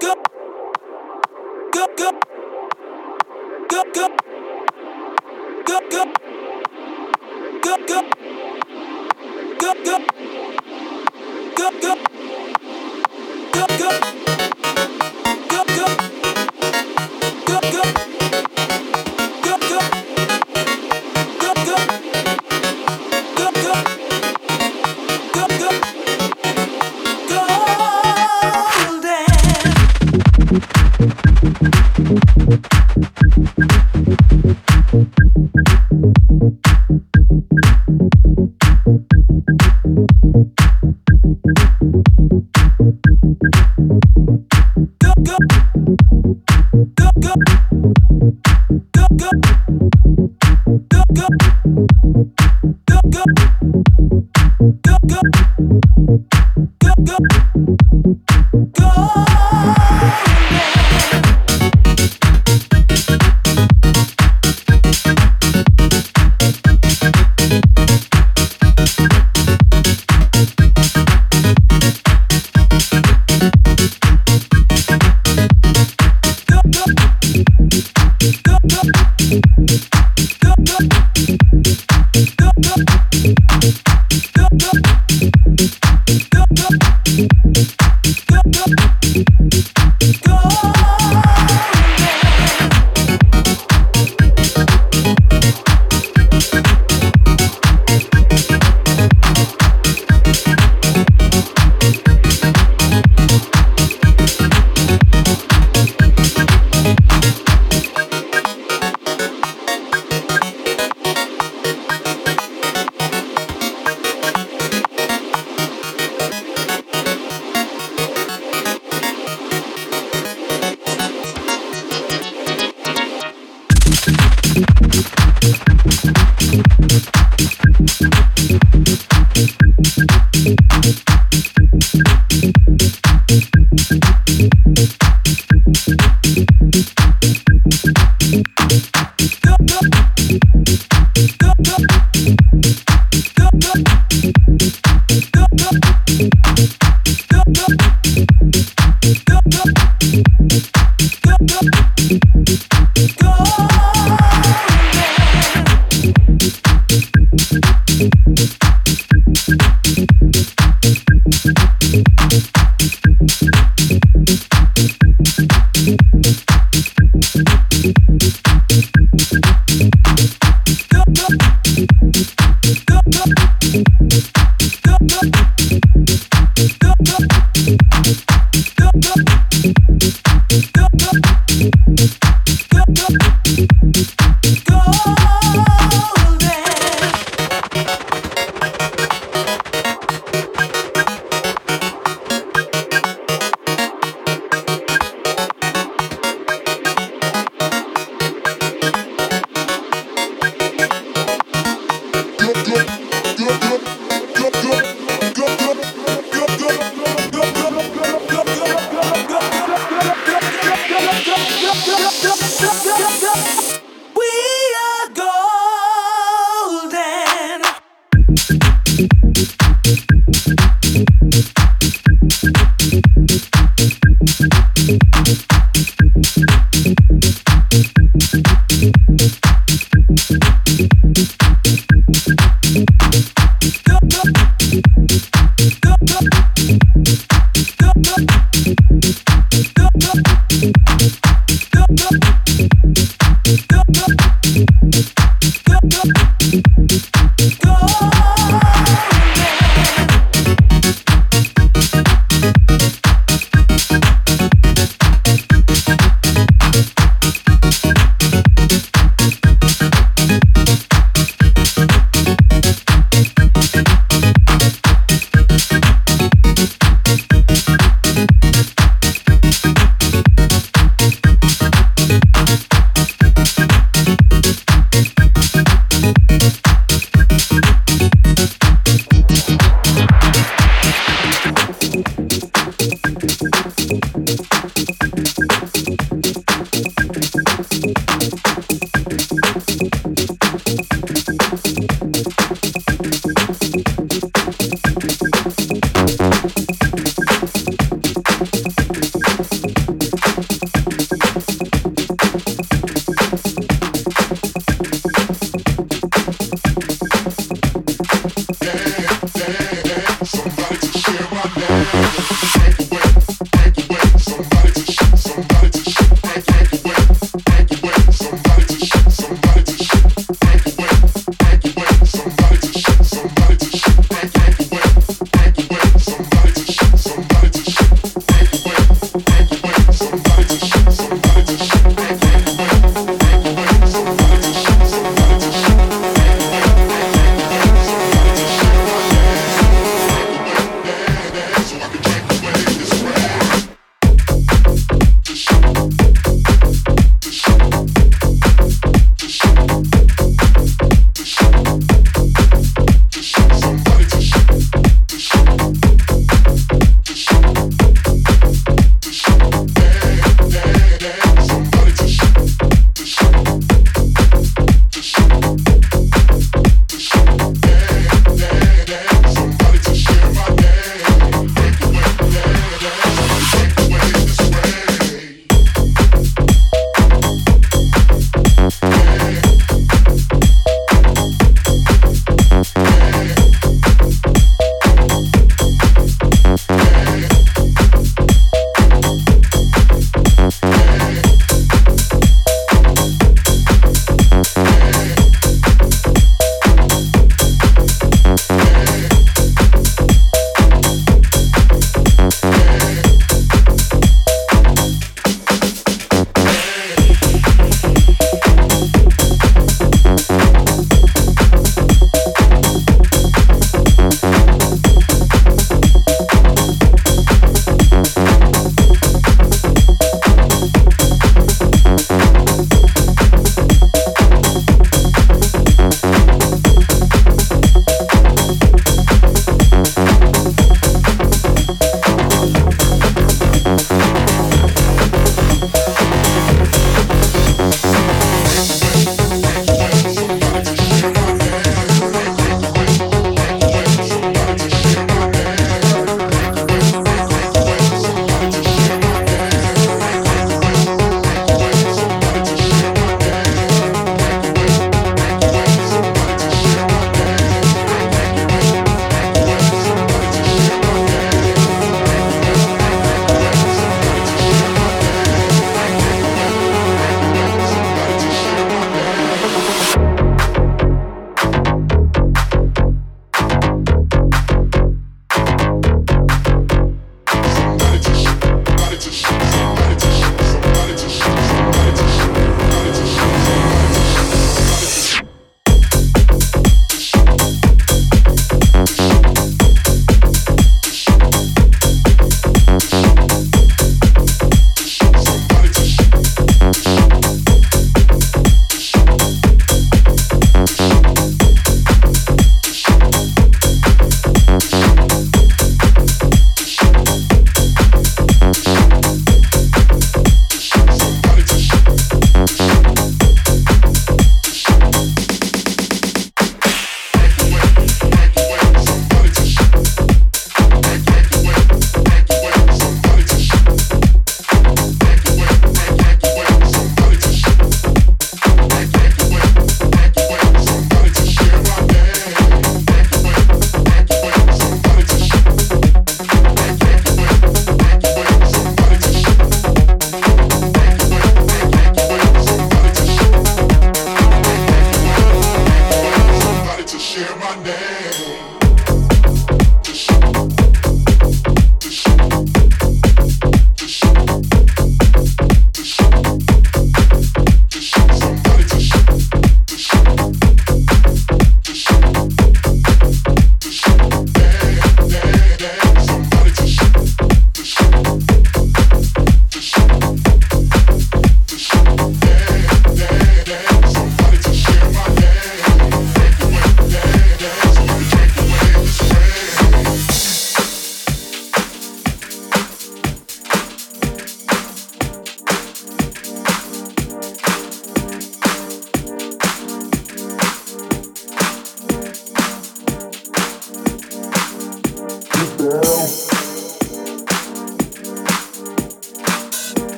Good, good.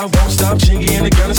I won't stop, jiggy and the gun is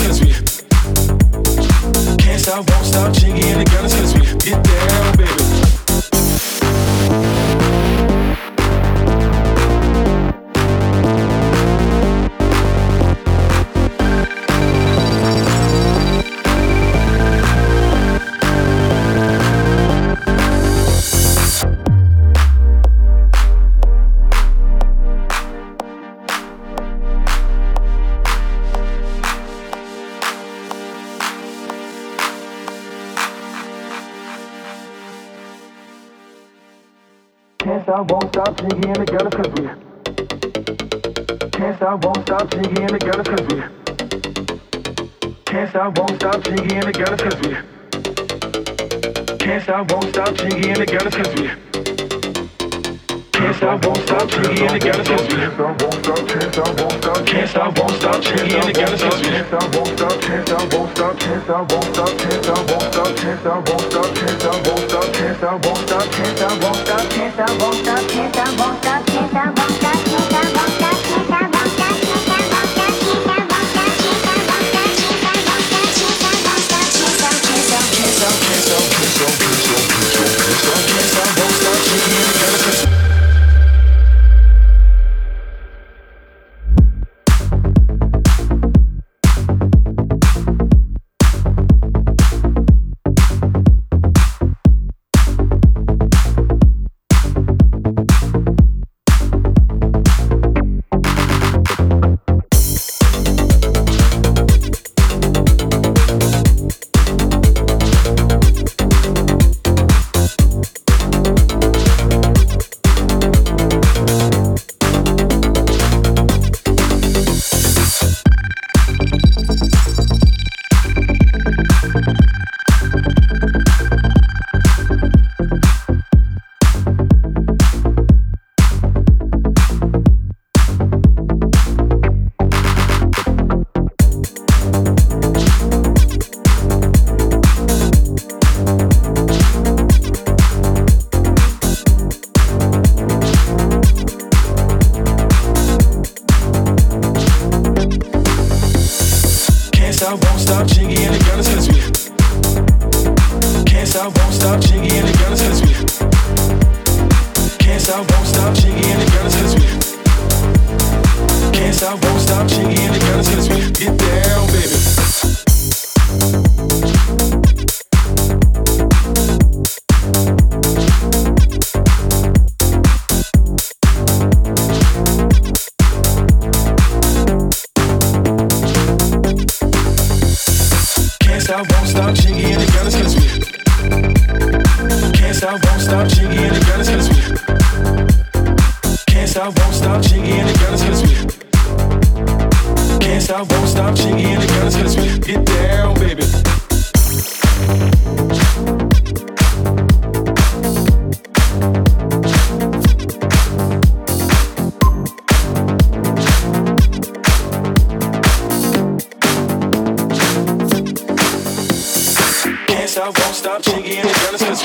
stop, won't stop, Chingy and the girls cause.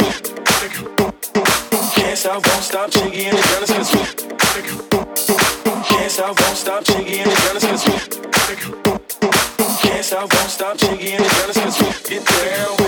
Can't stop, won't stop, Chingy and the girls cause. Can't stop, won't stop, Chingy and the girls cause. Can't stop, won't stop, Chingy and the girls cause. Get down,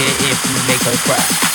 by. If you make her cry.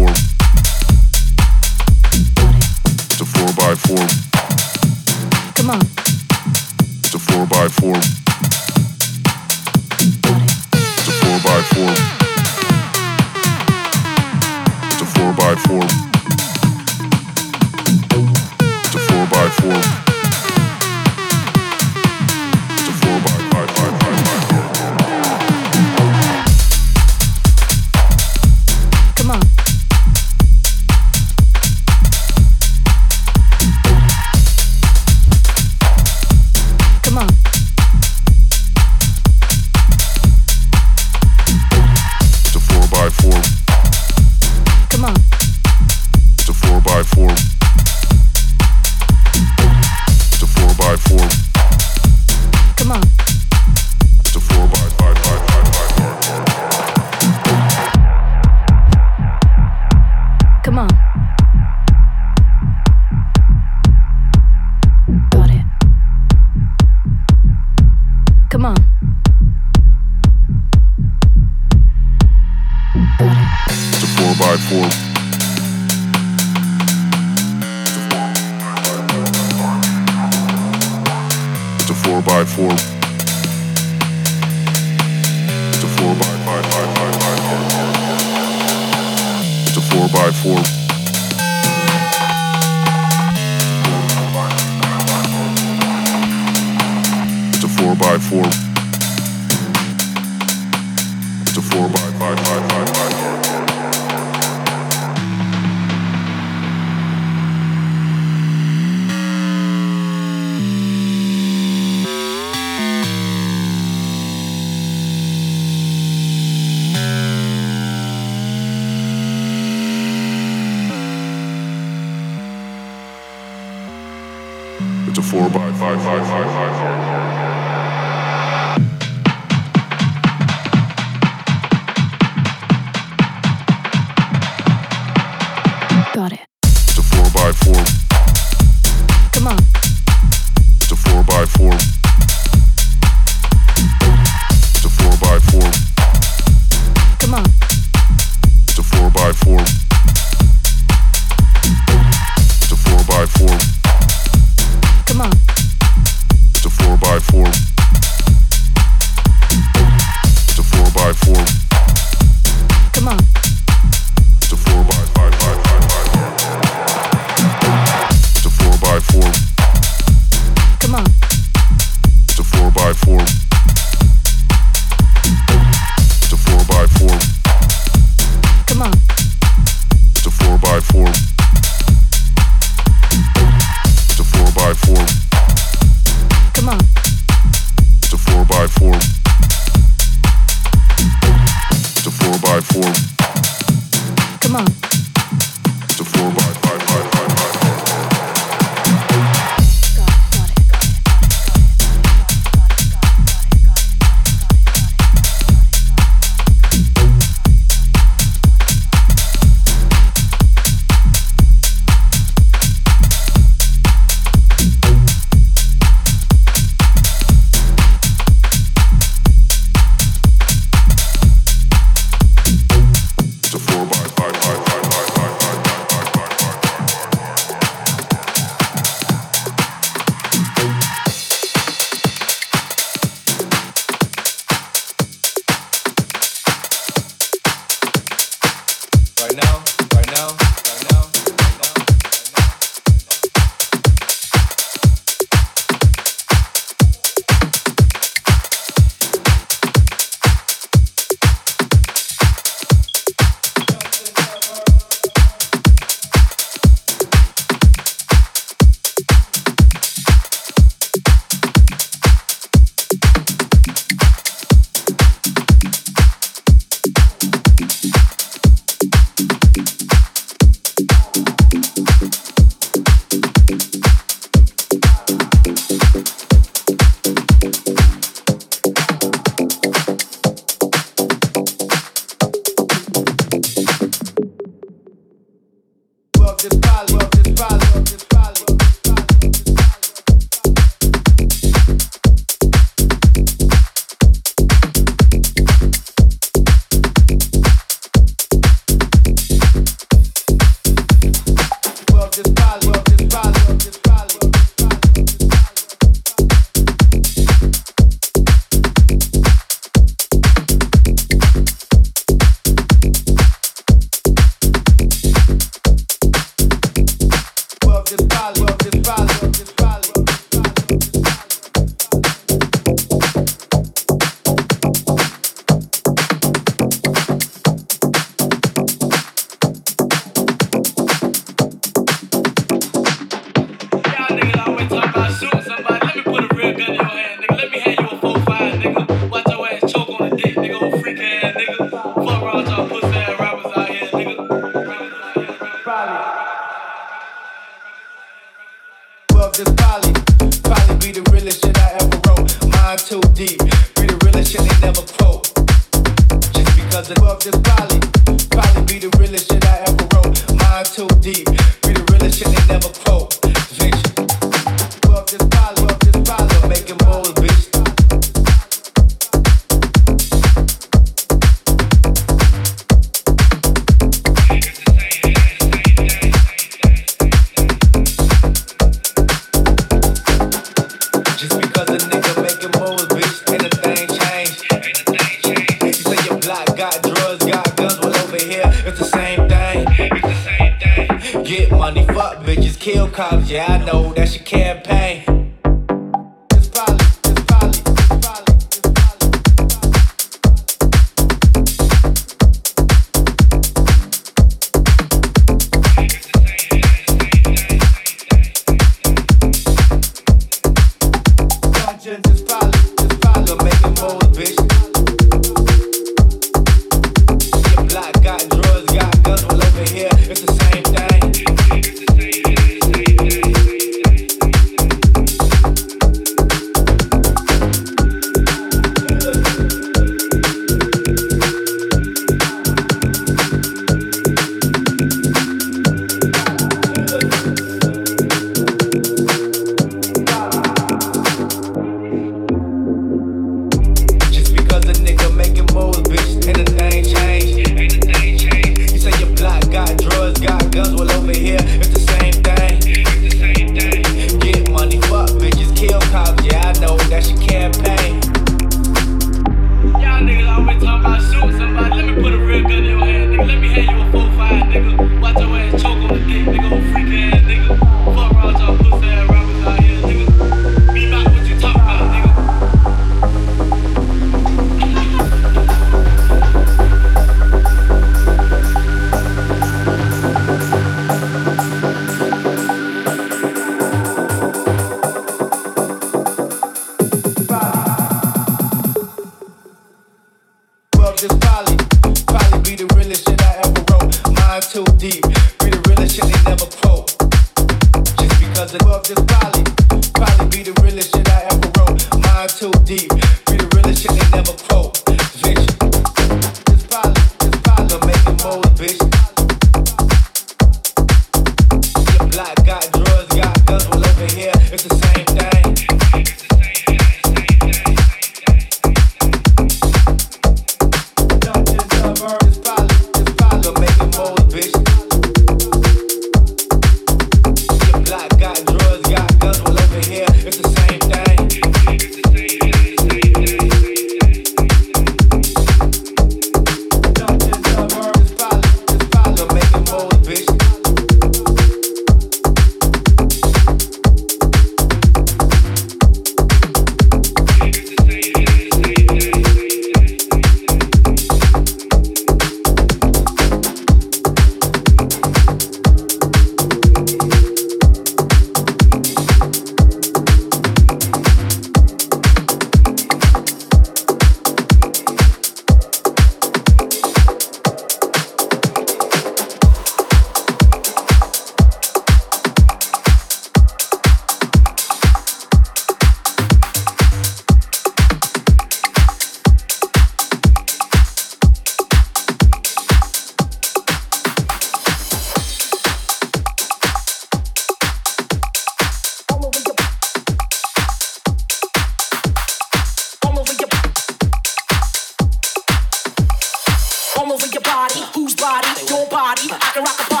all over your body. Whose body? Your body. I can rock a body.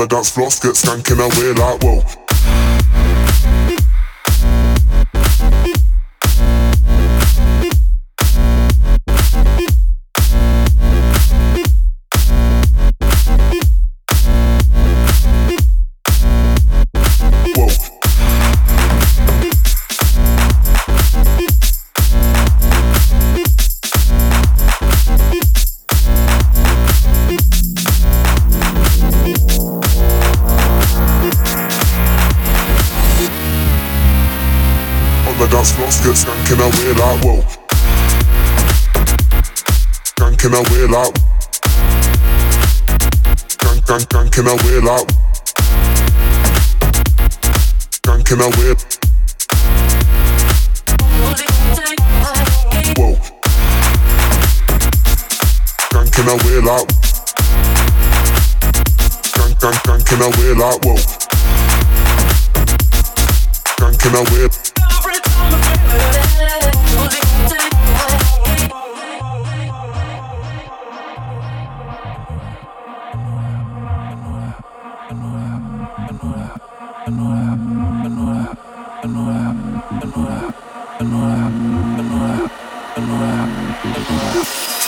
On the dance floor, get skanking away like whoa. Skanking away like. Skank, skank, skanking away like. Skanking away. Whoa. Skanking away like. Skank, skank, skanking away like whoa.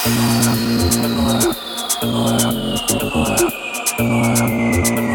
Skanking away.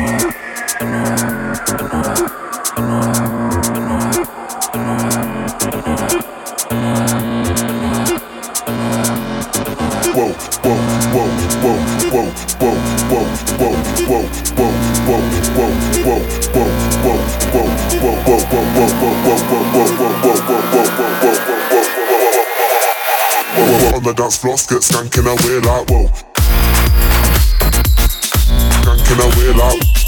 Dance floor, get skanking away like whoa. Skanking away like.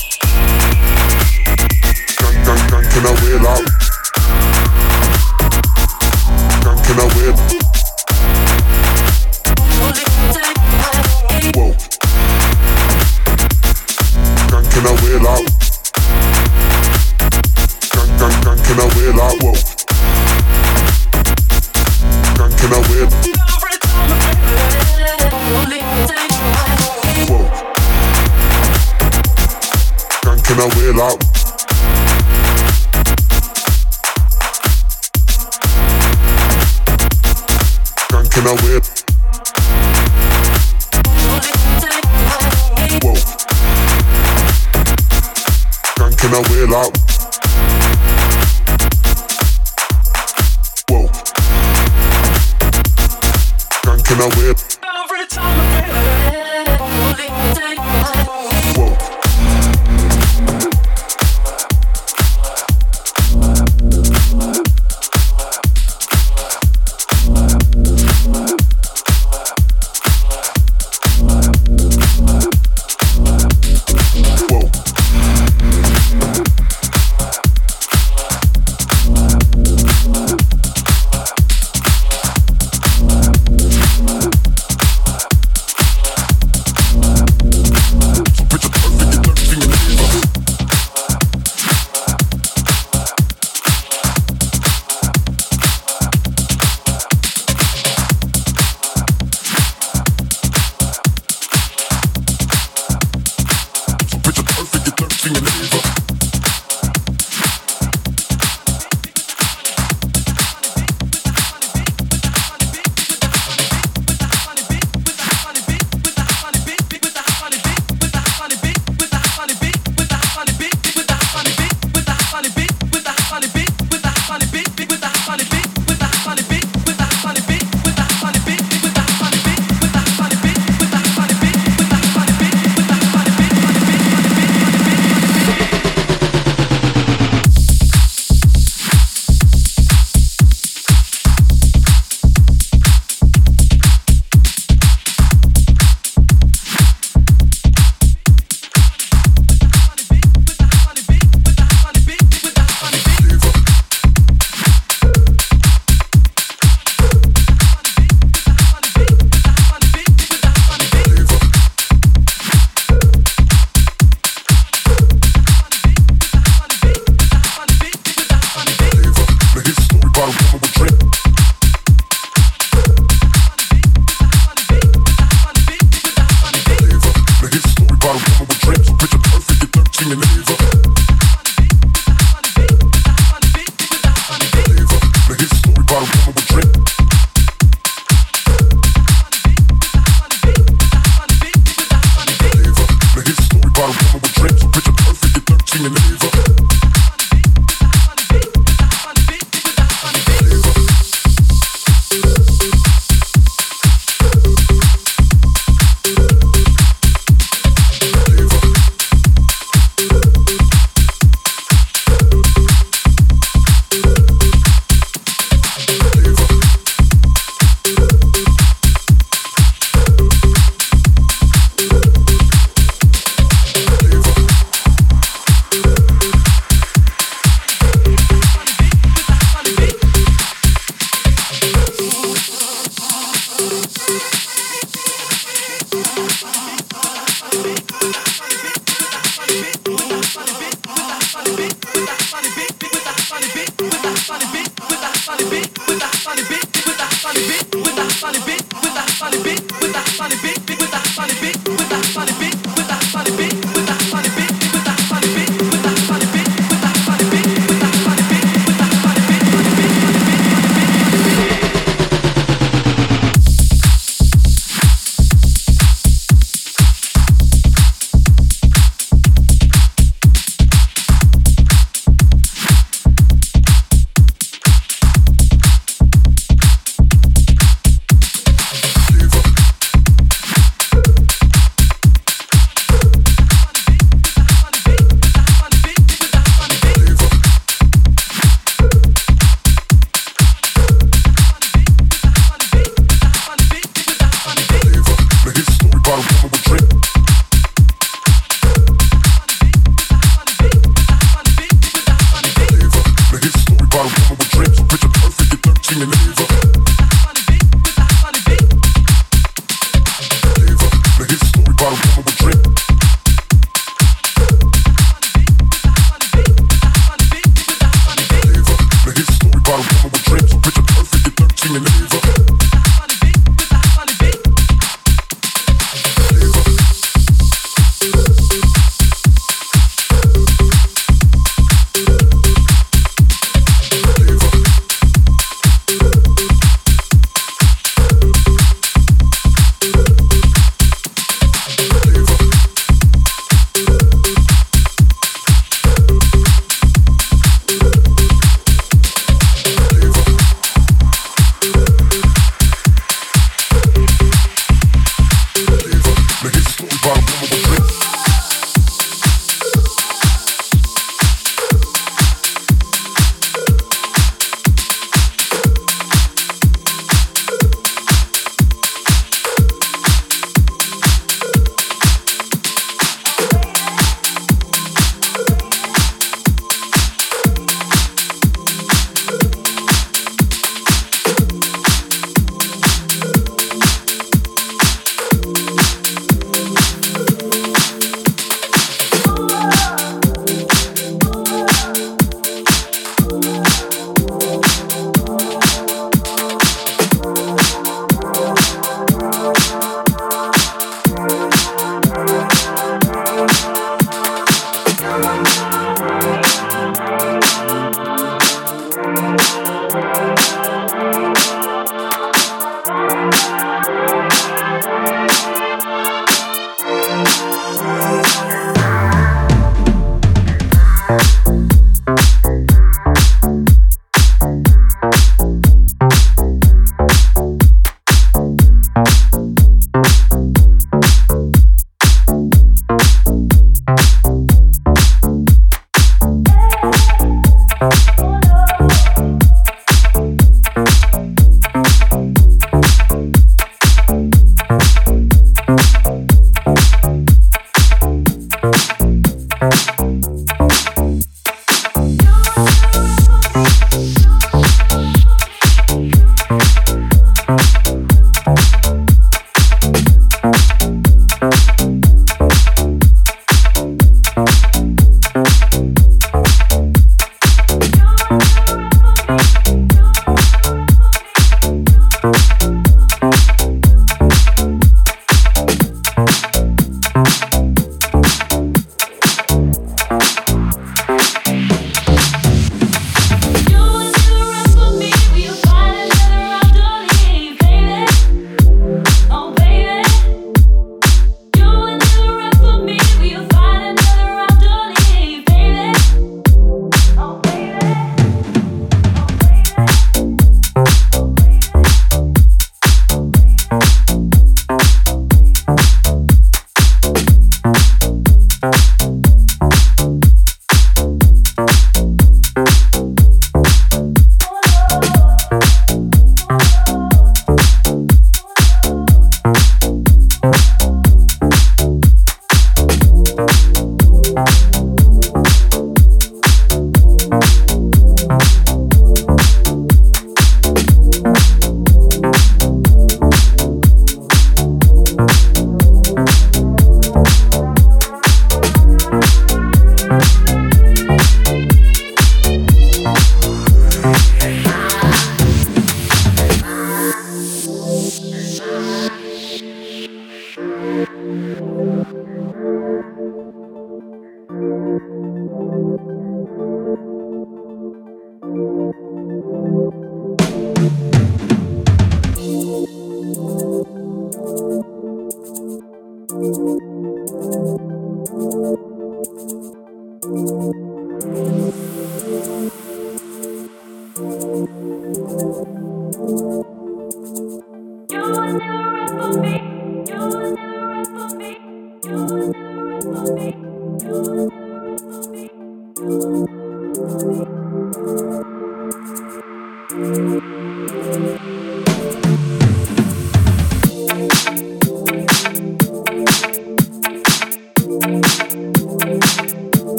Thank